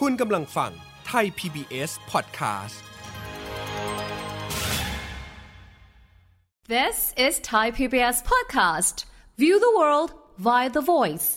คุณกำลังฟังไทย PBS Podcast This is Thai PBS Podcast. View the world via the voice.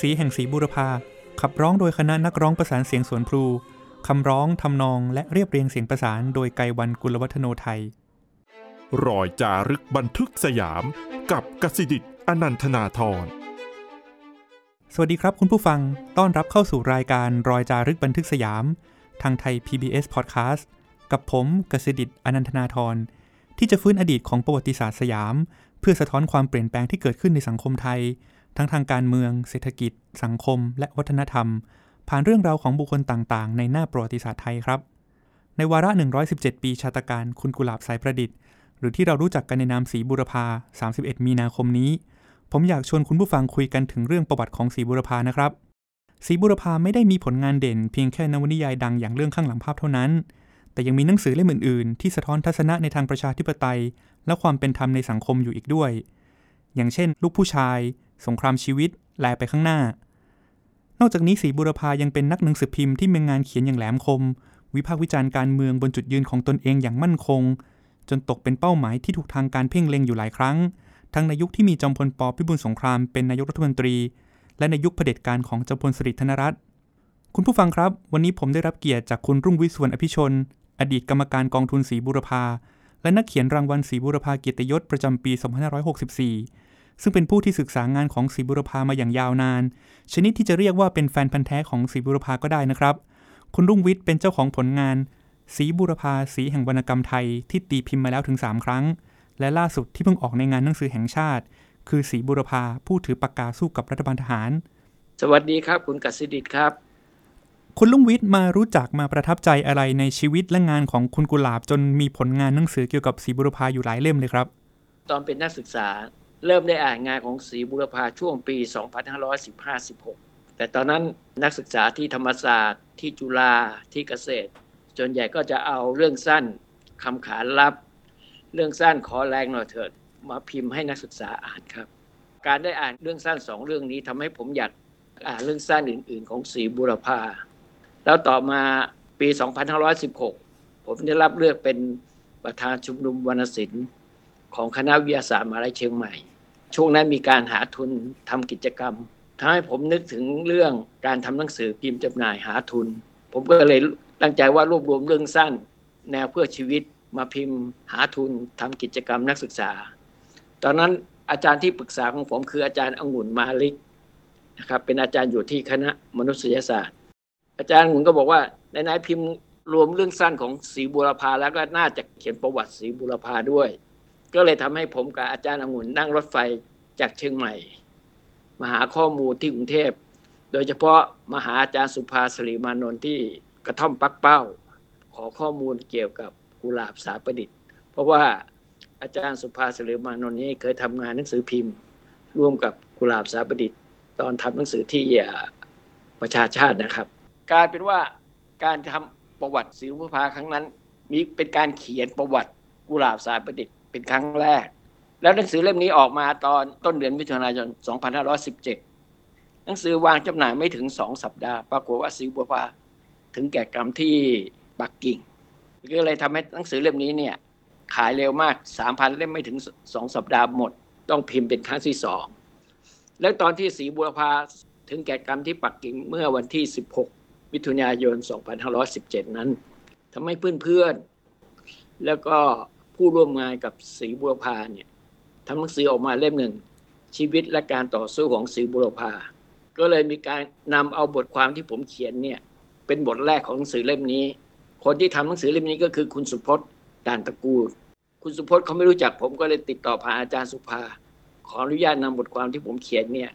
สีแห่งสีบุรพาขับร้องโดยคณะนักร้องประสานเสียงสวนพลูคำร้องทำนองและเรียบเรียงเสียงประสานโดยไกรวันกุลวัฒโนไทย รอยจารึกบันทึกสยาม กับกสิดิตอนันทนาธรสวัสดีครับคุณผู้ฟังต้อนรับเข้าสู่รายการรอยจารึกบันทึกสยาม ทางไทย PBS Podcast กับผมกสิดิตอนันทนาธรที่จะฟื้นอดีตของประวัติศาสตร์สยาม เพื่อสะท้อนความเปลี่ยนแปลงที่เกิดขึ้นในสังคมไทย ทั้งทางการเมือง เศรษฐกิจ สังคม และวัฒนธรรม ผ่านเรื่องราวของบุคคลต่างๆ ในหน้าประวัติศาสตร์ไทยครับ ในวาระ 117 ปีชาตการคุณกุหลาบสายประดิษฐ์ หรือที่เรารู้จักกันในนามสีบุรพา 31 มีนาคมนี้ ผมอยากชวนคุณผู้ฟังคุยกันถึงเรื่องประวัติของสีบุรพานะครับสีบุรพาไม่ได้มีผลงานเด่น เพียงแค่นวนิยายดังอย่างเรื่องข้างหลังภาพเท่านั้น แต่ยังมีหนังสือเล่มอื่นๆ ที่สะท้อนทัศนะในทางประชาธิปไตย และความเป็นธรรมในสังคมอยู่อีกด้วย อย่างเช่น ลูกผู้ชาย สงครามชีวิตแลไปข้างหน้า นอกจากนี้สีบุรพายังเป็นนักหนังสือพิมพ์ที่มีงานเขียนอย่างแหลมคม วิพากษ์วิจารณ์การเมืองบนจุดยืนของตนเองอย่างมั่นคง จนตกเป็นเป้าหมายที่ถูกทางการเพ่งเล็งอยู่หลายครั้ง ทั้งในยุคที่มีจอมพลปพิบูลสงครามเป็นนายกรัฐมนตรี และในยุคเผด็จการของจอมพลสฤษดิ์ธนรัตน์คุณผู้ฟังครับ วันนี้ผมได้รับเกียรติจากคุณรุ่งวิศวรอภิชน อดีตกรรมการกองทุนสีบุรพาและนักเขียนรางวัลสีบุรพาเกียรติยศประจำปี 2564 ซึ่งเป็นผู้ที่ศึกษางานของสีบุรพามาอย่างยาวนาน ชนิดที่จะเรียกว่าเป็นแฟนพันธ์แท้ของสีบุรพาก็ได้นะครับ คุณรุ่งวิทย์เป็นเจ้าของผลงานสีบุรพาสีแห่งวรรณกรรมไทยที่ตีพิมพ์มาแล้วถึง 3 ครั้ง และล่าสุดที่เพิ่งออกในงานหนังสือแห่งชาติ คือสีบุรพาผู้ถือปากกาสู้กับรัฐบาลทหาร สวัสดีครับ คุณกสิดิตครับ คุณลุงวิทย์มารู้จักมาประทับใจอะไรในชีวิตและงานของคุณกุหลาบจนมีผลงานหนังสือเกี่ยวกับสีบุรพาอยู่หลายเล่มเลยครับ ตอนเป็นนักศึกษา เริ่มได้อ่านงานของศรีบุรพาช่วงปี 2515-16 แต่ตอนนั้นนักศึกษาที่ธรรมศาสตร์ที่จุฬาที่เกษตรส่วนใหญ่ก็จะเอาเรื่องสั้นคำขานลับ เรื่องสั้นขอแรงหน่อยเถิดมาพิมพ์ให้นักศึกษาอ่านครับ การได้อ่านเรื่องสั้นสองเรื่องนี้ทำให้ผมอยากอ่านเรื่องสั้นอื่น ๆ ของศรีบุรพาแล้วต่อมาปี 2516 ผมได้รับเลือกเป็นประธานชุมนุมวรรณศิลป์ ของคณะวิทยาศาสตร์มหาวิทยาลัยเชียงใหม่ ช่วงนั้นมีการหาทุนทำกิจกรรมทำให้ผมนึกถึงเรื่องการทำหนังสือพิมพ์จำหน่ายหาทุน ผมก็เลยตั้งใจว่ารวบรวมเรื่องสั้น แนวเพื่อชีวิตมาพิมพ์หาทุนทำกิจกรรมนักศึกษา ตอนนั้นอาจารย์ที่ปรึกษาของผมคืออาจารย์องุ่นมาลิกนะครับเป็นอาจารย์อยู่ที่คณะมนุษยศาสตร์ อาจารย์องุ่นก็บอกว่าในนายพิมพ์รวมเรื่องสั้นของศรีบุรพาแล้วก็น่าจะเขียนประวัติศรีบุรพาด้วย ก็เลยทำให้ผมกับอาจารย์องุ่นนั่งรถไฟจากเชียงใหม่ มาหาข้อมูลที่กรุงเทพ โดยเฉพาะมาหาอาจารย์สุภาสรีมานนท์ที่กระท่อมปักเป้า ขอข้อมูลเกี่ยวกับกุหลาบสาประดิษฐ์ เพราะว่าอาจารย์สุภาสรีมานนท์นี่เคยทำงานหนังสือพิมพ์ ร่วมกับกุหลาบสาประดิษฐ์ ตอนทำหนังสือที่ประชาชาตินะครับกลายเป็นว่าการทำประวัติศรีบุรพาครั้งนั้น มีเป็นการเขียนประวัติกุหลาบสาประดิษฐ์ เป็นครั้งแรก แล้วหนังสือเล่มนี้ออกมาตอนต้นเดือนมิถุนายน 2517 หนังสือวางจำหน่ายไม่ถึง2สัปดาห์ ปรากฏว่าศรีบุรพาถึงแก่กรรมที่ปักกิ่งก็เลยทำให้หนังสือเล่มนี้เนี่ยขายเร็วมาก 3,000 เล่มไม่ถึง2สัปดาห์หมด ต้องพิมพ์เป็นครั้งที่สองแล้วตอนที่ศรีบุรพาถึงแก่กรรมที่ปักกิ่งเมื่อวันที่ 16 มิถุนายน 2517 นั้นทำให้เพื่อนๆ แล้วก็ ผู้ร่วมงานกับศรีบุรพาเนี่ยทำหนังสือออกมาเล่มหนึ่ง ชีวิตและการต่อสู้ของศรีบุรพา ก็เลยมีการนำเอาบทความที่ผมเขียนเนี่ยเป็นบทแรกของหนังสือเล่มนี้ คนที่ทำหนังสือเล่มนี้ก็คือคุณสุพจน์ด่านตะกูล คุณสุพจน์เขาไม่รู้จักผมก็เลยติดต่อผ่านอาจารย์สุภา ขออนุญาตนำบทความที่ผมเขียนเนี่ย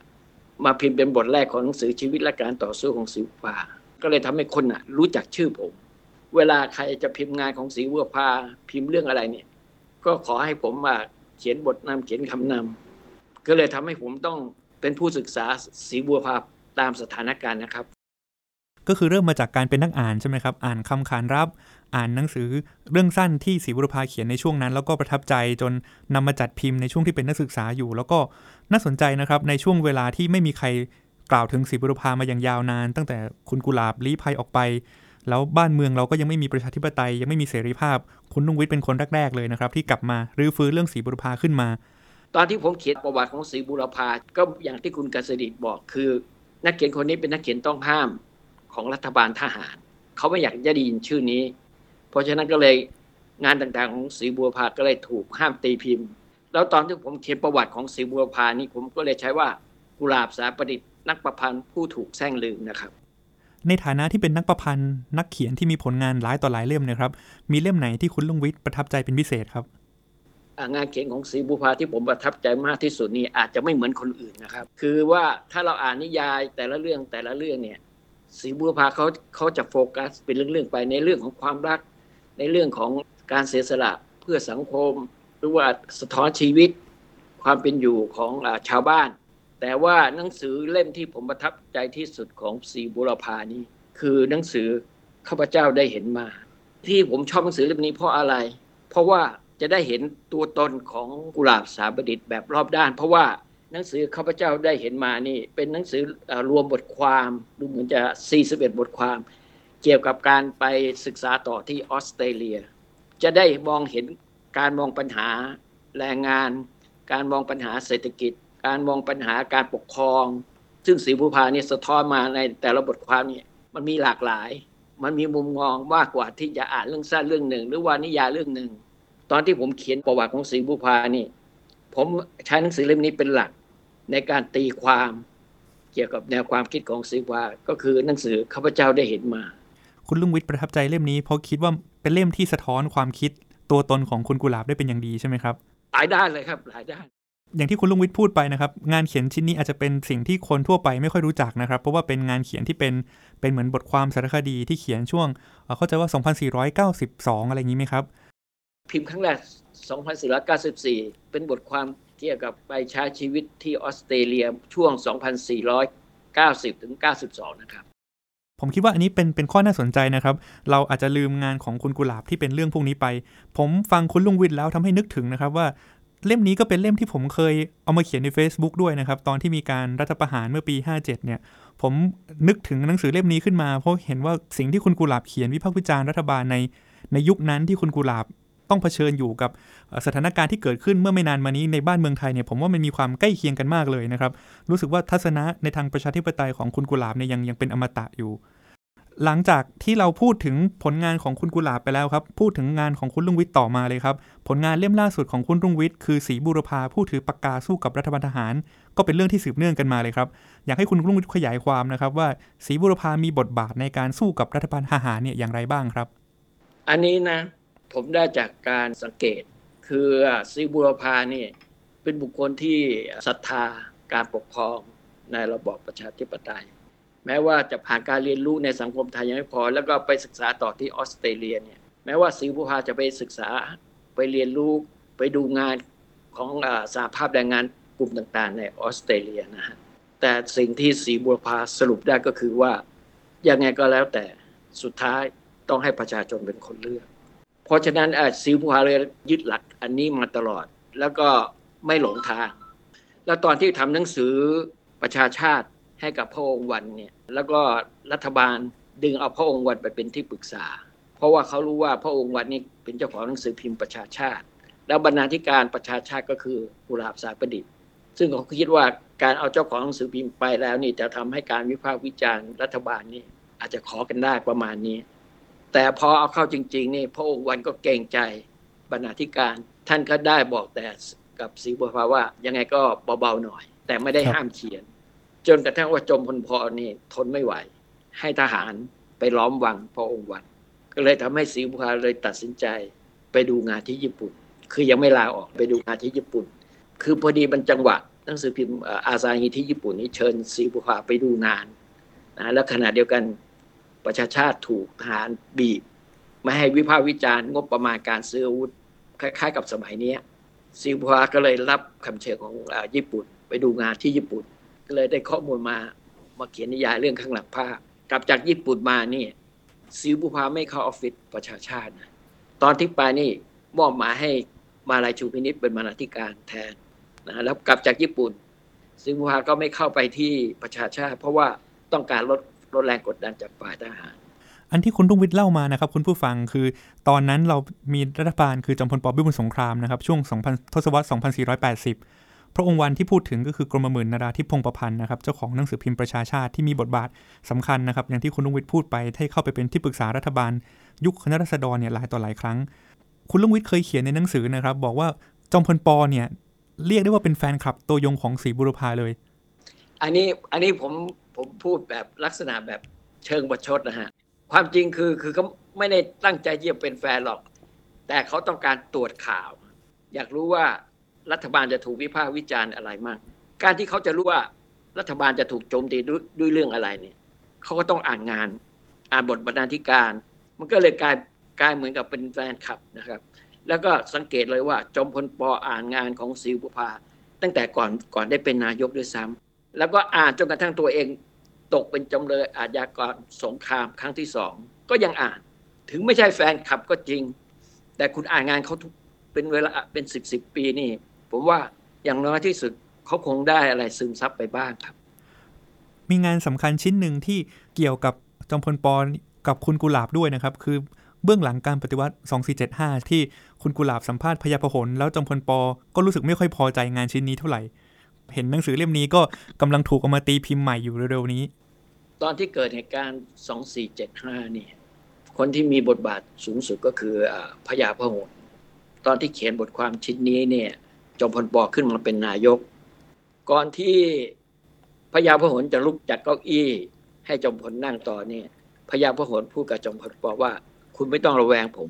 มาพิมพ์เป็นบทแรกของหนังสือชีวิตและการต่อสู้ของศรีบุรพา ก็เลยทำให้คนน่ะรู้จักชื่อผม เวลาใครจะพิมพ์งานของศรีบุรพาพิมพ์เรื่องอะไรเนี่ย ก็ขอให้ผมมาเขียนบทนำเขียนคำนำก็เลยทำให้ผมต้องเป็นผู้ศึกษาศรีบัวพาตามสถานการณ์นะครับ ก็คือเริ่มมาจากการเป็นนักอ่านใช่ไหมครับ อ่านคำขานรับ อ่านหนังสือเรื่องสั้นที่ศรีบุรพาเขียนในช่วงนั้น แล้วก็ประทับใจจนนำมาจัดพิมพ์ในช่วงที่เป็นนักศึกษาอยู่ แล้วก็น่าสนใจนะครับในช่วงเวลาที่ไม่มีใครกล่าวถึงศรีบุรพามาอย่างยาวนาน ตั้งแต่คุณกุหลาบลี้ภัยออกไป แล้วบ้านเมืองเราก็ยังไม่มีประชาธิปไตยยังไม่มีเสรีภาพ คุณลุงวิทย์เป็นคนแรกๆเลยนะครับ ที่กลับมารื้อฟื้นเรื่องศรีบุรพาขึ้นมา ตอนที่ผมเขียนประวัติของศรีบุรพาก็อย่างที่คุณกษดิตบอกคือ นักเขียนคนนี้เป็นนักเขียนต้องห้ามของรัฐบาลทหาร เขาไม่อยากจะได้ยินชื่อนี้ เพราะฉะนั้นก็เลยงานต่างๆของศรีบุรพาก็เลยถูกห้ามตีพิมพ์ แล้วตอนที่ผมเขียนประวัติของศรีบุรพานี่ผมก็เลยใช้ว่ากุหลาบสาประดิษฐ์นักประพันธ์ผู้ถูกแซงลืมนะครับ ในฐานะที่เป็นนักประพันธ์ นักเขียนที่มีผลงานหลายต่อหลายเล่มนะครับ มีเล่มไหนที่คุณลุงวิทย์ประทับใจเป็นพิเศษครับงานเขียนของศรีบุรพาที่ผมประทับใจมากที่สุดนี่อาจจะไม่เหมือนคนอื่นนะครับ คือว่าถ้าเราอ่านนิยายแต่ละเรื่องแต่ละเรื่องเนี่ยศรีบุรพาเขาเขาจะโฟกัสเป็นเรื่องๆไปในเรื่องของความรัก ในเรื่องของการเสียสละเพื่อสังคม หรือว่าสะท้อนชีวิต ความเป็นอยู่ของอชาวบ้าน แต่ว่าหนังสือเล่มที่ผมประทับใจที่สุดของศรีบุรพานี่คือหนังสือข้าพเจ้าได้เห็นมา ที่ผมชอบหนังสือเล่มนี้เพราะอะไร เพราะว่าจะได้เห็นตัวตนของกุหลาบสาบดิตแบบรอบด้าน เพราะว่าหนังสือข้าพเจ้าได้เห็นมานี่ เป็นหนังสือเอ่อรวมบทความดูเหมือนจะ 41 บทความ เกี่ยวกับการไปศึกษาต่อที่ออสเตรเลีย จะได้มองเห็นการมองปัญหาแรงงาน การมองปัญหาเศรษฐกิจ การมองปัญหาการปกครอง ซึ่งศรีภูพาเนี่ยสะท้อนมาในแต่ละบทความเนี่ยมันมีหลากหลาย มันมีมุมมองมากกว่าที่จะอ่านเรื่องสั้นเรื่องหนึ่ง หรือว่านิยายเรื่องหนึ่ง ตอนที่ผมเขียนประวัติของศรีบุพานี่ ผมใช้หนังสือเล่มนี้เป็นหลักในการตีความเกี่ยวกับแนวความคิดของศรีบุพาก็คือหนังสือข้าพเจ้าได้เห็นมา คุณลุงวิทย์ประทับใจเล่มนี้เพราะคิดว่าเป็นเล่มที่สะท้อนความคิดตัวตนของคุณกุหลาบได้เป็นอย่างดีใช่ไหมครับหลายด้านเลยครับหลายด้าน อย่างที่คุณลุงวิทย์พูดไปนะครับ งานเขียนชิ้นนี้อาจจะเป็นสิ่งที่คนทั่วไปไม่ค่อยรู้จักนะครับ เพราะว่าเป็นงานเขียนที่เป็นเป็นเหมือนบทความสารคดีที่เขียนช่วงเอ่อเข้าใจว่า 2492 อะไรอย่างนี้ไหมครับ พิมพ์ครั้งแรก 2494 เป็นบทความเกี่ยวกับไปใช้ชีวิตที่ออสเตรเลียช่วง 2490 ถึง 92 นะครับผมคิดว่าอันนี้เป็นเป็นข้อน่าสนใจนะครับ เราอาจจะลืมงานของคุณกุหลาบที่เป็นเรื่องพวกนี้ไป ผมฟังคุณลุงวิทย์แล้วทำให้นึกถึงนะครับว่า เล่มนี้ก็เป็นเล่มที่ผมเคยเอามาเขียนใน Facebook ด้วยนะครับ ตอนที่มีการรัฐประหารเมื่อปี 57 เนี่ย ผมนึกถึงหนังสือเล่มนี้ขึ้นมา เพราะเห็นว่าสิ่งที่คุณกุหลาบเขียนวิพากษ์วิจารณ์รัฐบาลในในยุคนั้นที่คุณกุหลาบต้องเผชิญอยู่กับสถานการณ์ที่เกิดขึ้นเมื่อไม่นานมานี้ในบ้านเมืองไทยเนี่ยผมว่ามันมีความใกล้เคียงกันมากเลยนะครับ รู้สึกว่าทัศนะในทางประชาธิปไตยของคุณกุหลาบเนี่ยยังยังเป็นอมตะอยู่ หลังจากที่เราพูดถึงผลงานของคุณกุหลาบไปแล้วครับ พูดถึงงานของคุณลุงวิทย์ต่อมาเลยครับ ผลงานเล่มล่าสุดของคุณลุงวิทย์คือสีบุรพาผู้ถือปากกาสู้กับรัฐบาลทหาร ก็เป็นเรื่องที่สืบเนื่องกันมาเลยครับ อยากให้คุณลุงวิทย์ขยายความนะครับ ว่าสีบุรพามีบทบาทในการสู้กับรัฐบาลทหารเนี่ยอย่างไรบ้างครับ อันนี้นะ ผมได้จากการสังเกต คือศรีบุรพาเนี่ยเป็นบุคคลที่ศรัทธาการปกครองในระบอบประชาธิปไตย แม้ว่าจะผ่านการเรียนรู้ในสังคมไทยยังไม่พอ แล้วก็ไปศึกษาต่อที่ออสเตรเลียเนี่ยแม้ว่าศรีบุรพาจะไปศึกษาไปเรียนรู้ไปดูงานของอาสหภาพแรงงานกลุ่มต่างๆ ในออสเตรเลียนะฮะแต่สิ่งที่ศรีบุรพาสรุปได้ก็คือว่ายังไงก็แล้วแต่สุดท้ายต้องให้ประชาชนเป็นคนเลือก เพราะฉะนั้นอะซิวพาเลยยึดหลักอันนี้มาตลอด แล้วก็ไม่หลงทาง แล้วตอนที่ทำหนังสือประชาชาติ ให้กับพระองค์วันเนี่ยแล้วก็รัฐบาลดึงเอาพระองค์วันไปเป็นที่ปรึกษา เพราะว่าเขารู้ว่าพระองค์วันนี้เป็นเจ้าของหนังสือพิมพ์ประชาชาติ แล้วบรรณาธิการประชาชาติก็คือกุลาบสาประดิษฐ์ ซึ่งเขาคิดว่าการเอาเจ้าของหนังสือพิมพ์ไปแล้วนี่จะทำให้การวิพากษ์วิจารณ์รัฐบาลนี่อาจจะขอกันได้ประมาณนี้ แต่พอเอาเข้าจริง ๆ นี่พระองค์วันก็เกรงใจบรรณาธิการ ท่านก็ได้บอกแต่กับศรีบุรพาว่ายังไงก็เบาๆหน่อย แต่ไม่ได้ห้ามเขียน จนกระทั่งว่าจอมพลพอนี่ทนไม่ไหว ให้ทหารไปล้อมวังพระองค์วัน ก็เลยทำให้ศรีบุรพาเลยตัดสินใจไปดูงานที่ญี่ปุ่น คือยังไม่ลาออกไปดูงานที่ญี่ปุ่น คือพอดีมันจังหวะหนังสือพิมพ์อาซาฮีที่ญี่ปุ่นนี่เชิญศรีบุรพาไปดูงานนะแล้วขณะเดียวกันประชาชาติถูกทหารบีบไม่ให้วิพากษ์วิจารณ์งบประมาณการซื้ออาวุธคล้าย ๆ กับสมัยนี้ยศรีบุรพาก็เลยรับคำเชิญของญี่ปุ่น ไปดูงานที่ญี่ปุ่น ก็เลยได้ข้อมูลมามาเขียนนิยายเรื่องข้างหลังภาพกลับจากญี่ปุ่นมานี่ศรีบุพาไม่เข้าออฟฟิศประชาชาตินะตอนที่ไปนี่มอบหมายให้มาลายชูพินิษเป็นบรรณาธิการแทนนะแล้วกลับจากญี่ปุ่นศรีบุพาก็ไม่เข้าไปที่ประชาชาติ เพราะว่าต้องการลดลดแรงกดดันจากฝ่ายทหารอันที่คุณรุ่งวิทย์เล่ามานะครับคุณผู้ฟังคือตอนนั้นเรามีรัฐบาลคือจอมพลปพิบูลสงครามนะครับช่วง 2000 ทศวรรษ 2480 พระองค์วันที่พูดถึงก็คือกรมหมื่นนาราธิพงศ์ประพันธ์นะครับเจ้าของหนังสือพิมพ์ประชาชาติที่มีบทบาทสำคัญนะครับ อย่างที่คุณรุ่งวิทย์พูดไปให้เข้าไปเป็นที่ปรึกษารัฐบาล ยุคคณะรัษฎรเนี่ยหลายต่อหลายครั้ง คุณรุ่งวิทย์เคยเขียนในหนังสือนะครับ บอกว่าจอมพลปเนี่ยเรียกได้ว่าเป็นแฟนคลับตัวยงของศรีบุรพาเลย อันนี้อันนี้ผมผมพูดแบบลักษณะแบบเชิงประชดนะฮะความจริงคือคือเขาไม่ได้ตั้งใจที่จะเป็นแฟนหรอก แต่เขาต้องการตรวจข่าว อยากรู้ว่า รัฐบาลจะถูกวิพากษ์วิจารณ์อะไรมั่งการที่เขาจะรู้ว่ารัฐบาลจะถูกโจมตีด้วยด้วยเรื่องอะไรเนี่ยเขาก็ต้องอ่านงาน อ่านบทบรรณาธิการ มันก็เลยกลายกลายเหมือนกับเป็นแฟนคลับนะครับ แล้วก็สังเกตเลยว่า จอมพลปออ่านงานของศิวประภา ตั้งแต่ก่อนก่อนได้เป็นนายกด้วยซ้ำแล้วก็อ่านจนกระทั่งตัวเอง ตกเป็นจำเลยอาญากรสงครามครั้งที่สองก็ยังอ่าน ถึงไม่ใช่แฟนคลับก็จริง แต่คุณอ่านงานเขาเป็นเวลาเป็นสิบสิบปีนี่ ผมว่าอย่างน้อยที่สุดเขาคงได้อะไรซึมซับไปบ้างครับ มีงานสำคัญชิ้นหนึ่งที่เกี่ยวกับจอมพลปอกับคุณกุหลาบด้วยนะครับ คือเบื้องหลังการปฏิวัติ 2475 ที่คุณกุหลาบสัมภาษณ์พยาพหลแล้วจอมพลปอก็รู้สึกไม่ค่อยพอใจงานชิ้นนี้เท่าไหร่ เห็นหนังสือเล่มนี้ก็กำลังถูกเอามาตีพิมพ์ใหม่อยู่เร็วๆนี้ ตอนที่เกิดเหตุการณ์ 2475 นี่ คนที่มีบทบาทสูงสุดก็คืออาพญาพหลตอนที่เขียนบทความชิ้นนี้เนี่ย จอมพลปอขึ้นมาเป็นนายก ก่อนที่พญาพหลจะลุกจากเก้าอี้ให้จอมพลนั่งต่อเนี่ยพญาพหลพูดกับจอมพลปอว่า คุณไม่ต้องระแวงผม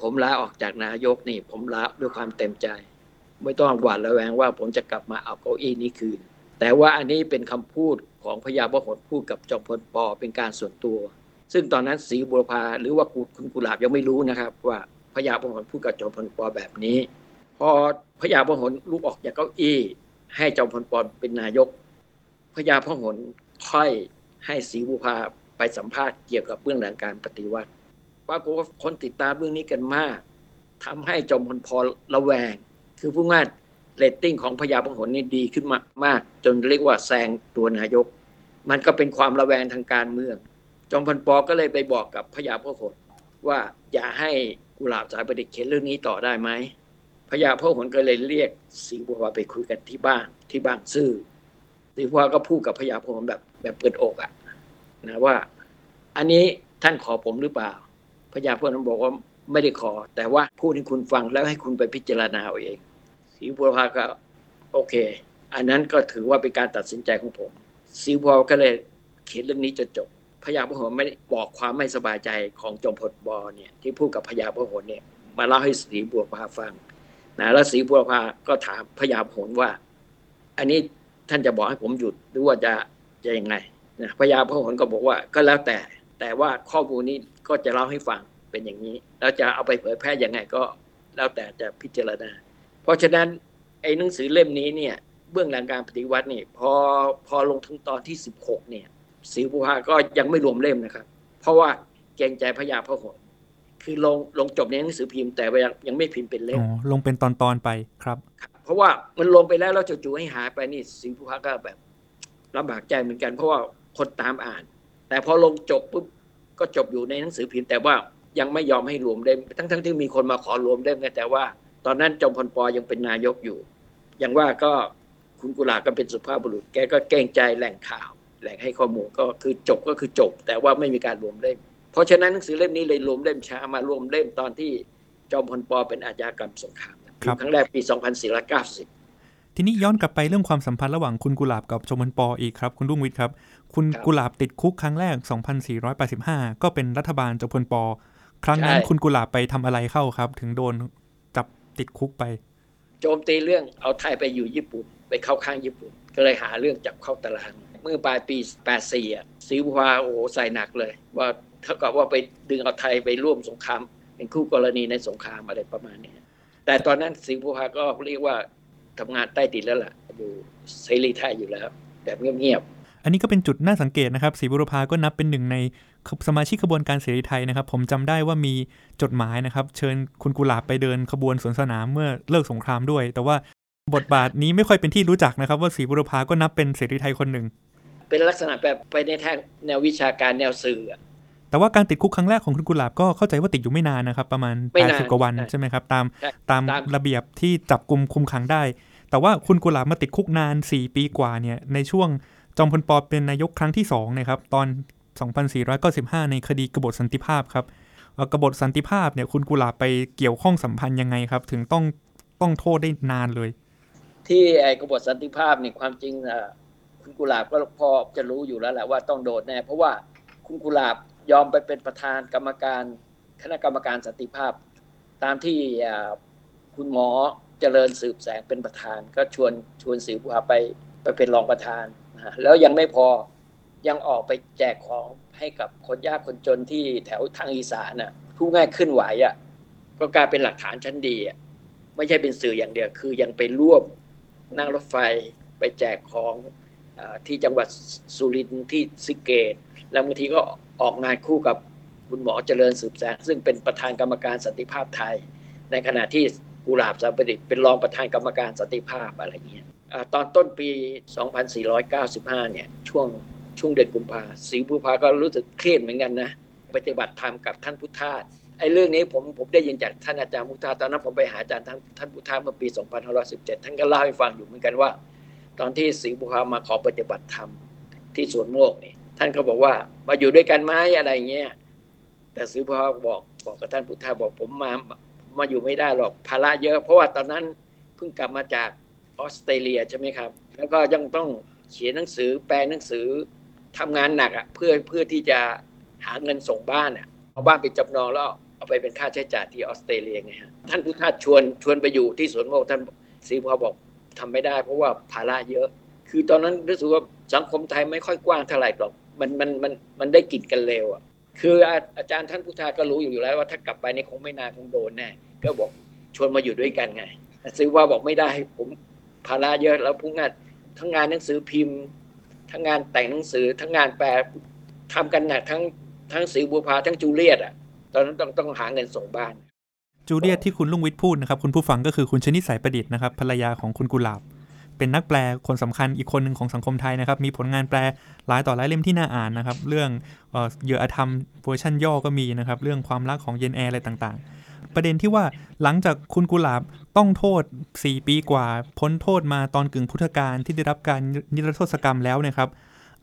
ผมลาออกจากนายกนี่ ผมลาด้วยความเต็มใจ ไม่ต้องหวาดระแวงว่าผมจะกลับมาเอาเก้าอี้นี้คืน แต่ว่าอันนี้เป็นคำพูดของพญาพหลพูดกับจอมพลปอเป็นการส่วนตัว ซึ่งตอนนั้นศรีบุรพาหรือว่าคุณกุหลาบยังไม่รู้นะครับ ว่าพญาพหลพูดกับจอมพลปอแบบนี้ พอพญาพหลลุกออกจากเก้าอี้ ให้จอมพลปอเป็นนายกพญาพหลค่อยให้ศรีบุรพาไปสัมภาษณ์เกี่ยวกับเบื้องหลังการปฏิวัติปรากฏว่าคนติดตามเรื่องนี้กันมากทำให้จอมพลปอระแวง คือผู้ง่ายเรตติ้งของพญาพหลนี่ดีขึ้นมามาก จนเรียกว่าแซงตัวนายก มันก็เป็นความระแวงทางการเมือง จอมพลปอก็เลยไปบอกกับพญาพหลว่าอย่าให้กุหลาบสายประดิษฐ์เขียนเรื่องนี้ต่อได้ไหม พญาพหลก็เลยเรียกสิงห์บัวไปคุยกันที่บ้านที่บ้านซื่อสิงห์บัวก็พูดกับพญาพหลแบบแบบเปิดอกอะนะว่า อันนี้ท่านขอผมหรือเปล่าพญาพหลบอกว่าไม่ได้ขอ แต่ว่าพูดให้คุณฟังแล้วให้คุณไปพิจารณาเอาเอง สิงห์บัวพาก็โอเค อันนั้นก็ถือว่าเป็นการตัดสินใจของผม สิงห์บัวก็เลยเขียนเรื่องนี้จนจบพญาพหลไม่ได้บอกความไม่สบายใจของจอมพลบอเนี่ยที่พูดกับพญาพหลเนี่ยมาเล่าให้สีบัวพาฟัง นะแล้วสีบัวพาก็ถามพญาพหลว่า อันนี้ท่านจะบอกให้ผมหยุดหรือว่าจะจะยังไงนะพญาพหลก็บอกว่าก็แล้วแต่ แต่ว่าข้อมูลนี้ก็จะเล่าให้ฟังเป็นอย่างนี้ แล้วจะเอาไปเผยแพร่ยังไงก็แล้วแต่จะพิจารณา เพราะฉะนั้นไอ้หนังสือเล่มนี้เนี่ยเบื้องหลังการปฏิวัตินี่พอพอลงถึงตอนที่ 16เนี่ยศรีบุภาก็ยังไม่รวมเล่มนะครับ เพราะว่าเกรงใจพญาพหล คือลงลงจบในหนังสือพิมพ์แต่ว่ายังยังไม่พิมพ์เป็นเล่อ๋มอลงเป็นตอนๆไปครับ เพราะว่ามันลงไปแล้วแล้วจู่ๆให้หายไปนี่ศรีบุภาก็แบบลำบากใจเหมือนกัน เพราะว่าคนตามอ่าน แต่พอลงจบปุ๊บก็จบอยู่ในหนังสือพิมพ์ แต่ว่ายังไม่ยอมให้รวมเล่มทั้งๆที่มีคนมาขอรวมเล่มไงแต่ว่า ตอนนั้นจอมพลปอยังเป็นนายกอยู่ อย่างว่าก็คุณกุหลาบก็เป็นสุภาพบุรุษ แกก็เกรงใจแหล่งข่าว แหล่งให้ข้อมูลก็คือจบก็คือจบ แต่ว่าไม่มีการรวมเล่ม เพราะฉะนั้นหนังสือเล่มนี้เลยรวมเล่มช้ามารวมเล่มตอนที่จอมพลปเป็นอาชญากรรมสงครามครับครั้งแรกปี 2490ทีนี้ย้อนกลับไปเรื่องความสัมพันธ์ระหว่างคุณกุหลาบกับจอมพลปอีกครับ คุณรุ่งวิทย์ครับ คุณครับกุหลาบติดคุกครั้งแรก 2485 ก็เป็นรัฐบาลจอมพลปครั้งนั้นใช่คุณกุหลาบไปทำอะไรเข้าครับ ถึงโดนจับติดคุกไป โจมตีเรื่องเอาไทยไปอยู่ญี่ปุ่น ไปเข้าข้างญี่ปุ่น ก็เลยหาเรื่องจับเข้าตาราง เมื่อปลายปี 84อะศรีบุพาโอ้โหใส่หนักเลย ว่า เท่ากับว่าไปดึงเอาไทยไปร่วมสงคราม เป็นคู่กรณีในสงครามอะไรประมาณเนี้ยแต่ตอนนั้นศรีบุพาก็เรียกว่าทำงานใต้ดินแล้วล่ะ อยู่เสรีไทยอยู่แล้ว แบบเงียบอันนี้ก็เป็นจุดน่าสังเกตนะครับศรีบุรพาก็นับเป็นหนึ่งในสมาชิกขบวนการเสรีไทยนะครับ ผมจำได้ว่ามีจดหมายนะครับ เชิญคุณกุหลาบไปเดินขบวนสวนสนามเมื่อเลิกสงครามด้วย แต่ว่าบทบาทนี้ไม่ค่อยเป็นที่รู้จักนะครับ ว่าศรีบุรพาก็นับเป็นเสรีไทยคนหนึ่งๆเป็นลักษณะแบบไปในทางแนววิชาการแนวสื่ออะ แต่ว่าการติดคุกครั้งแรกของคุณกุหลาบก็เข้าใจว่าติดอยู่ไม่นานนะครับ ประมาณไม่นาน80กว่าวันใช่ใช่ไหมครับตามใช่ตามตามระเบียบที่จับกลุ่มคุมขังได้ แต่ว่าคุณกุหลาบมาติดคุกนาน 4 ปีกว่าเนี่ยในช่วงจอมพลปเป็นนายกครั้งที่2นะครับตอน 2495 ในคดีกบฏสันติภาพครับเอ่อกบฏสันติภาพเนี่ยคุณกุหลาบไปเกี่ยวข้องสัมพันธ์ยังไงครับ ถึงต้องต้องโทษได้นานเลย ที่ไอ้กบฏสันติภาพเนี่ยความจริงอะคุณกุหลาบก็พอจะรู้อยู่แล้วแหละว่าต้องโดนแน่เพราะว่าคุณกุหลาบ ยอมไปเป็นประธานกรรมการคณะกรรมการสันติภาพ ตามที่คุณหมอเจริญสืบแสงเป็นประธาน ก็ชวนชวนสิวพาไปไปเป็นรองประธานนะแล้วยังไม่พอยังออกไปแจกของให้กับคนยากคนจนที่แถวทางอีสานน่ะผู้ง่ายขึ้นไหวอะก็กลายเป็นหลักฐานชั้นดีอะไม่ใช่เป็นสื่ออย่างเดียวคือยังไปร่วมนั่งรถไฟไปแจกของอที่จังหวัดสุรินทร์ที่สิเกต แล้วบางทีก็ ออกงานคู่กับคุณหมอเจริญสืบแสงซึ่งเป็นประธานกรรมการสันติภาพไทย ในขณะที่กุหลาบสามประดิษฐ์เป็นรองประธานกรรมการสันติภาพอะไรเงี้ยอตอนต้นปี 2495 เนี่ยช่วงช่วงเดือนกุมภาศรีบุพาก็รู้สึกเครียดเหมือนกันนะปฏิบัติธรรมกับท่านพุทธาไอ้เรื่องนี้ผมผมได้ยินจากท่านอาจารย์พุทธาตอนนั้นผมไปหาอาจารย์ท่านท่านพุทธาเมื่อปี 2517 ท่านก็เล่าให้ฟังอยู่เหมือนกันว่า ตอนที่ศรีบุพามาขอปฏิบัติธรรมที่สวนโมกนี่ ท่านก็บอกว่ามาอยู่ด้วยกันไหมอะไรเงี้ยแต่ศรีบุพาบอกบอกกับท่านพุทธาบอกผมมามาอยู่ไม่ได้หรอกภาระเยอะ เพราะว่าตอนนั้นเพิ่งกลับมาจากออสเตรเลียใช่ไหมครับ แล้วก็ยังต้องเขียนหนังสือแปลหนังสือทำงานหนักอะเพื่อเพื่อที่จะหาเงินส่งบ้านอะเอาบ้านไปจำนองแล้วเอาไปเป็นค่าใช้จ่ายที่ออสเตรเลียไงฮะท่านพุทธาชวนชวนไปอยู่ที่สวนโมกท่านศรีบุพาบอกทำไม่ได้ เพราะว่าภาระเยอะ คือตอนนั้นรู้สึกว่าสังคมไทยไม่ค่อยกว้างเท่าไหร่หรอก มันมันมันมันได้กลิ่นกันเร็วอะคืออาอาจารย์ท่านพุทธาก็รู้อยู่แล้วว่าถ้ากลับไปนี่คงไม่นานคงโดนแน่ก็บอกชวนมาอยู่ด้วยกันไงซื้อว่าบอกไม่ได้ผมภาระเยอะแล้วพุ่งงานทั้งงานหนังสือพิมพ์ ทั้งงานแต่งหนังสือ ทั้งงานแปลทำกันหนักทั้งทั้งสีบัวพาทั้งจูเลียตอะ ตอนนั้นต้องต้องหาเงินส่งบ้าน จูเลียตที่คุณลุงวิทย์พูดนะครับ คุณผู้ฟังก็คือคุณชนิดสายประดิษฐ์นะครับภรรยาของคุณกุหลาบ เป็นนักแปลคนสำคัญอีกคนหนึ่งของสังคมไทยนะครับ มีผลงานแปลหลายต่อหลายเล่มที่น่าอ่านนะครับ เรื่องเอเหยื่ออาธรรมเวอร์ชันย่อก็มีนะครับ เรื่องความรักของเจนแอร์อะไรต่างๆ ประเด็นที่ว่าหลังจากคุณกุหลาบต้องโทษ 4 ปีกว่า พ้นโทษมาตอนกึ่งพุทธกาลที่ได้รับการนิรโทษกรรมแล้วนะครับ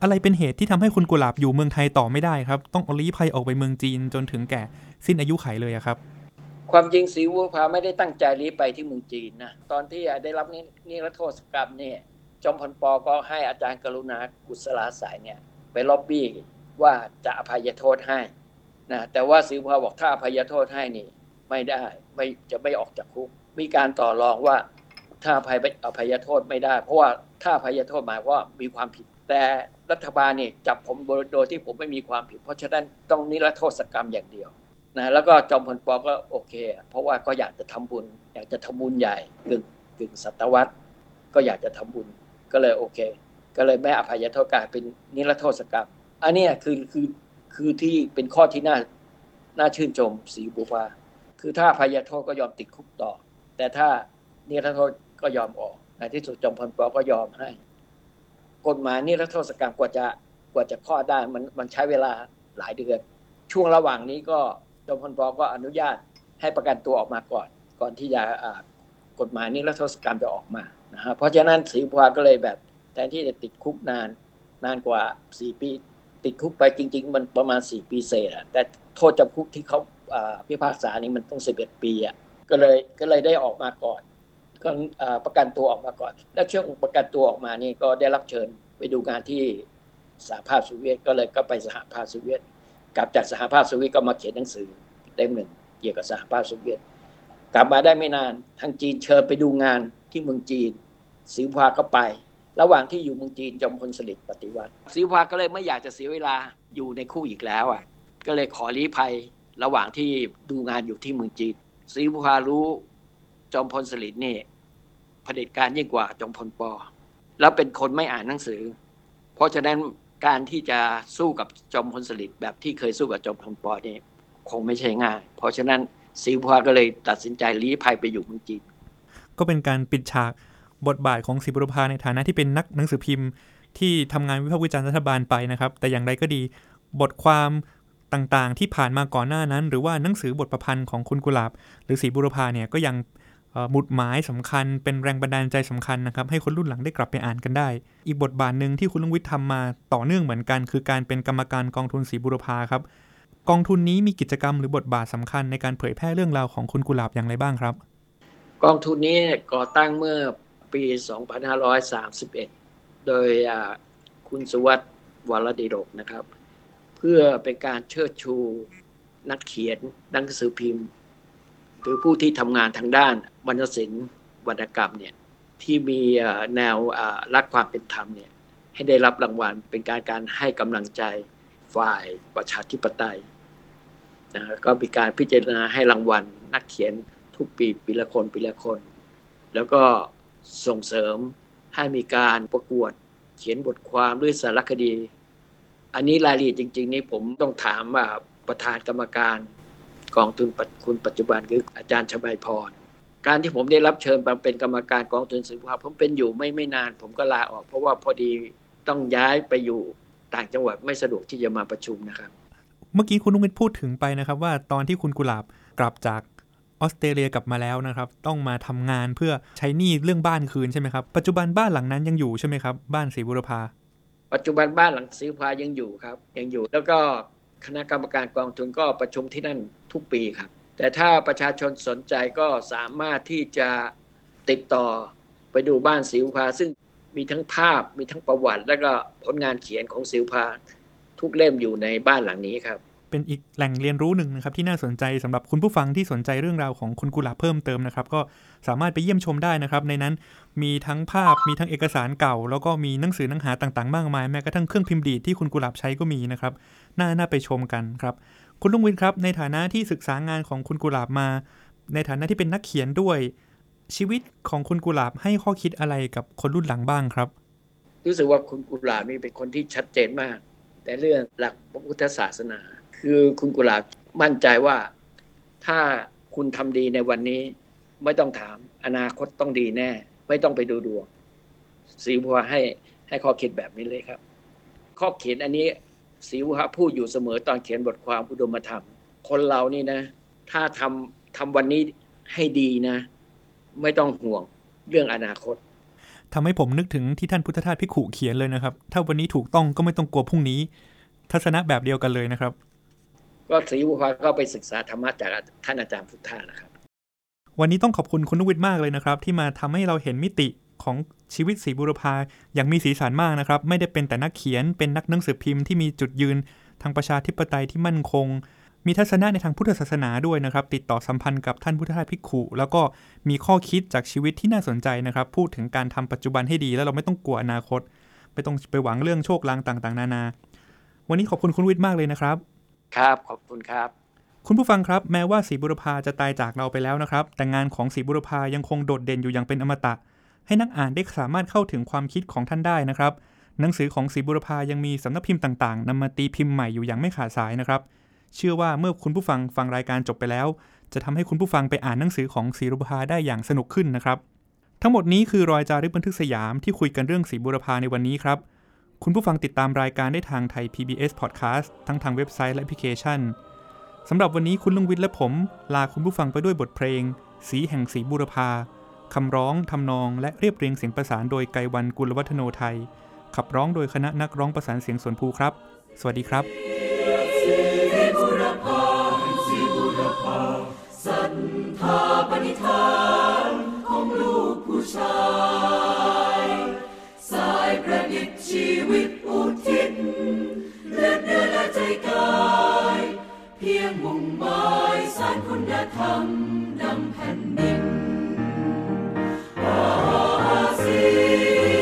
อะไรเป็นเหตุที่ทำให้คุณกุหลาบอยู่เมืองไทยต่อไม่ได้ครับ ต้องลี้ภัยออกไปเมืองจีนจนถึงแก่สิ้นอายุไขเลยครับ ความจริงศรีวัวพาไม่ได้ตั้งใจลี้ไปที่เมืองจีนนะตอนที่ได้รับนินิรโทษกรรมเนี่ยจอมพลปอก็ให้อาจารย์กรุณากุศลาสายเนี่ยไปล็อบบี้ว่าจะอภัยโทษให้นะแต่ว่าศรีวัวพาบอกถ้าอภัยโทษให้นี่ไม่ได้ไม่จะไม่ออกจากคุก มีการต่อรองว่าถ้าอภัยอภัยโทษไม่ได้ เพราะว่าถ้าอภัยโทษหมายว่ามีความผิด แต่รัฐบาลเนี่ยจับผมโดยโดยที่ผมไม่มีความผิด เพราะฉะนั้นต้องนิรโทษกรรมอย่างเดียว นะแล้วก็จอมพลปอก็โอเค เพราะว่าก็อยากจะทำบุญ อยากจะทำบุญใหญ่กึ่งกึ่งศตวรรษก็อยากจะทำบุญก็เลยโอเค ก็เลยไม่อภัยโทษกลายเป็นนิรโทษกรรมอันนี้คือคือคือที่เป็นข้อที่น่าน่าชื่นชมสีบุพาคือถ้าอภัยโทษก็ยอมติดคุกต่อ แต่ถ้านิรโทษก็ยอมออกในที่สุดจอมพลปอก็ยอมให้ กฎหมายนิรโทษกรรมกว่าจะกว่าจะข้อดได้มันมันใช้เวลาหลายเดือน ช่วงระหว่างนี้ก็ จอมพลปก็อนุญาตให้ประกันตัวออกมาก่อน ก่อนที่จะกฎหมายนิรโทษกรรมจะออกมานะฮะเพราะฉะนั้นศรีพาก็เลยแบบแทนที่จะติดคุกนานนานกว่า 4 ปี ติดคุกไปจริง ๆ มันประมาณ 4 ปีเศษแต่โทษจำคุกที่เขาพิพากษานี่มันต้อง 11 ปีอะก็เลยก็เลยได้ออกมาก่อน ก็ประกันตัวออกมาก่อน แล้วช่วงประกันตัวออกมานี่ก็ได้รับเชิญไปดูงานที่สหภาพโซเวียตก็เลยก็ไปสหภาพโซเวียต กลับจากสหภาพโซเวียตก็มาเขียนหนังสือเล่มหนึ่งเกี่ยวกับสหภาพโซเวียต กลับมาได้ไม่นานทางจีนเชิญไปดูงานที่เมืองจีนศรีวาก็ไป ระหว่างที่อยู่เมืองจีนจอมพลสฤษดิ์ปฏิวัติศรีวาก็เลยไม่อยากจะเสียเวลาอยู่ในคู่อีกแล้วอะ ก็เลยขอลี้ภัยระหว่างที่ดูงานอยู่ที่เมืองจีนศรีวารู้จอมพลสฤษดิ์นี่เผด็จการยิ่งกว่าจอมพลปอแล้วเป็นคนไม่อ่านหนังสือ เพราะฉะนั้น การที่จะสู้กับจอมพลสฤษดิ์แบบที่เคยสู้กับจอมพลปอนี่คงไม่ใช่ง่าย เพราะฉะนั้นศรีวภาก็เลยตัดสินใจลี้ภัยไปอยู่เมืองจีน ก็เป็นการปิดฉากบทบาทของศรีบุรพาในฐานะที่เป็นนักหนังสือพิมพ์ ที่ทำงานวิพากษ์วิจารณ์รัฐบาลไปนะครับ แต่อย่างไรก็ดี บทความต่างๆ ที่ผ่านมาก่อนหน้านั้น หรือว่าหนังสือบทประพันธ์ของคุณกุหลาบ หรือศรีบุรพาเนี่ยก็ยัง หมุดหมายสำคัญเป็นแรงบันดาลใจสำคัญนะครับ ให้คนรุ่นหลังได้กลับไปอ่านกันได้ อีกบทบาทหนึ่งที่คุณลุงวิทย์ทำมาต่อเนื่องเหมือนกัน คือการเป็นกรรมการกองทุนศรีบุรพาครับ กองทุนนี้มีกิจกรรมหรือบทบาทสำคัญในการเผยแพร่เรื่องราวของคุณกุหลาบอย่างไรบ้างครับ กองทุนนี้ก่อตั้งเมื่อปี 2531 โดยอ่าคุณสุวัสด์วรดิโรกนะครับ เพื่อเป็นการเชิดชูนักเขียนหนังสือพิมพ์ หรือผู้ที่ทำงานทางด้านวรรณศิลป์วรรณกรรมเนี่ยที่มีแนวรักความเป็นธรรมเนี่ยให้ได้รับรางวัลเป็นการการให้กำลังใจฝ่ายประชาธิปไตยนะก็มีการพิจารณาให้รางวัลนักเขียนทุกปีปีละคนปีละคน แล้วก็ส่งเสริมให้มีการประกวดเขียนบทความด้วยสารคดี อันนี้รายละเอียดจริง ๆ นี่ผมต้องถามว่าประธานกรรมการ กองทุนปัจคุณปัจจุบันคืออาจารย์ชบายพร การที่ผมได้รับเชิญมาเป็นกรรมการกองทุนสินค้าผมเป็นอยู่ไม่ไม่นาน ผมก็ลาออก เพราะว่าพอดีต้องย้ายไปอยู่ต่างจังหวัดไม่สะดวกที่จะมาประชุมนะครับ เมื่อกี้คุณลุงวิทย์พูดถึงไปนะครับ ว่าตอนที่คุณกุหลาบกลับจากออสเตรเลียกลับมาแล้วนะครับ ต้องมาทำงานเพื่อใช้หนี้เรื่องบ้านคืนใช่ไหมครับ ปัจจุบันบ้านหลังนั้นยังอยู่ใช่ไหมครับ บ้านศรีบุรพาปัจจุบันบ้านหลังซื้อพายังอยู่ครับ ยังอยู่แล้วก็ คณะกรรมการกองทุนก็ประชุมที่นั่นทุกปีครับ แต่ถ้าประชาชนสนใจก็สามารถที่จะติดต่อไปดูบ้านสิวพา ซึ่งมีทั้งภาพมีทั้งประวัติ แล้วก็ผลงานเขียนของสิวพา ทุกเล่มอยู่ในบ้านหลังนี้ครับเป็นอีกแหล่งเรียนรู้หนึ่งนะครับที่น่าสนใจสำหรับคุณผู้ฟังที่สนใจเรื่องราวของคุณกุหลาบเพิ่มเติมนะครับ ก็สามารถไปเยี่ยมชมได้นะครับ ในนั้นมีทั้งภาพมีทั้งเอกสารเก่า แล้วก็มีหนังสือหนังหาต่างๆ มากมายแม้กระทั่งเครื่องพิมพ์ดีดที่คุณกุหลาบใช้ก็มีนะครับ น่าน่าไปชมกันครับ คุณลุงวินครับ ในฐานะที่ศึกษางานของคุณกุหลาบมา ในฐานะที่เป็นนักเขียนด้วย ชีวิตของคุณกุหลาบให้ข้อคิดอะไรกับคนรุ่นหลังบ้างครับ รู้สึกว่าคุณกุหลาบนี่เป็นคนที่ชัดเจนมาก แต่เรื่องหลักพระพุทธศาสนา คือคุณกุหลาบมั่นใจว่าถ้าคุณทำดีในวันนี้ ไม่ต้องถามอนาคตต้องดีแน่ ไม่ต้องไปดูดวงสีบัวให้ให้ข้อคิดแบบนี้เลยครับ ข้อเขียนอันนี้ สีบัวพูดอยู่เสมอตอนเขียนบทความอุดมธรรม คนเรานี่นะ ถ้าทำทำวันนี้ให้ดีนะ ไม่ต้องห่วงเรื่องอนาคตทำให้ผมนึกถึงที่ท่านพุทธทาสพิกขุเขียนเลยนะครับ ถ้าวันนี้ถูกต้องก็ไม่ต้องกลัวพรุ่งนี้ ทัศนะแบบเดียวกันเลยนะครับ ก็ศรีบุพาก็ไปศึกษาธรรมะจากท่านอาจารย์พุทธานะครับ วันนี้ต้องขอบคุณคุณนุวิทย์มากเลยนะครับ ที่มาทำให้เราเห็นมิติ ของชีวิตศรีบุรพาอย่างมีสีสันมากนะครับ ไม่ได้เป็นแต่นักเขียนเป็นนักหนังสือพิมพ์ที่มีจุดยืนทางประชาธิปไตยที่มั่นคง มีทัศนะในทางพุทธศาสนาด้วยนะครับ ติดต่อสัมพันธ์กับท่านพุทธทาสภิกขุ แล้วก็มีข้อคิดจากชีวิตที่น่าสนใจนะครับ พูดถึงการทำปัจจุบันให้ดีแล้วเราไม่ต้องกลัวอนาคต ไม่ต้องไปหวังเรื่องโชคลางต่างๆ นานา วันนี้ขอบคุณคุณวิทย์มากเลยนะครับ ครับขอบคุณครับคุณผู้ฟังครับแม้ว่าศรีบุรพาจะตายจากเราไปแล้วนะครับ แต่งานของศรีบุรพายังคงโดดเด่นอยู่อย่างเป็นอมตะ ให้นักอ่านได้สามารถเข้าถึงความคิดของท่านได้นะครับ หนังสือของศรีบุรพายังมีสำนักพิมพ์ต่างๆนำมาตีพิมพ์ใหม่อยู่อย่างไม่ขาดสายนะครับ เชื่อว่าเมื่อคุณผู้ฟังฟังรายการจบไปแล้ว จะทำให้คุณผู้ฟังไปอ่านหนังสือของศรีบุรพาได้อย่างสนุกขึ้นนะครับ ทั้งหมดนี้คือรอยจารึกบันทึกสยามที่คุยกันเรื่องศรีบุรพาในวันนี้ครับ คุณผู้ฟังติดตามรายการได้ทางไทย PBS Podcast ทั้งทางเว็บไซต์และแอปพลิเคชันสำหรับวันนี้คุณลุงวิทย์และผม ลาคุณผู้ฟังไปด้วยบทเพลง สีแห่งสีบุรพา คำร้องทำนองและเรียบเรียงเสียงประสานโดยไกรวันกุลวัฒโนไทย ขับร้องโดยคณะนักร้องประสานเสียงสวนภูครับ สวัสดีครับศรัทธาปณิธานของลูกผู้ชายสายประดิษฐ์ชีวิตอุทิศเลือดเนื้อและใจกายเพียงมุ่งหมายสารคุณธรรมนำแผ่นดิน สี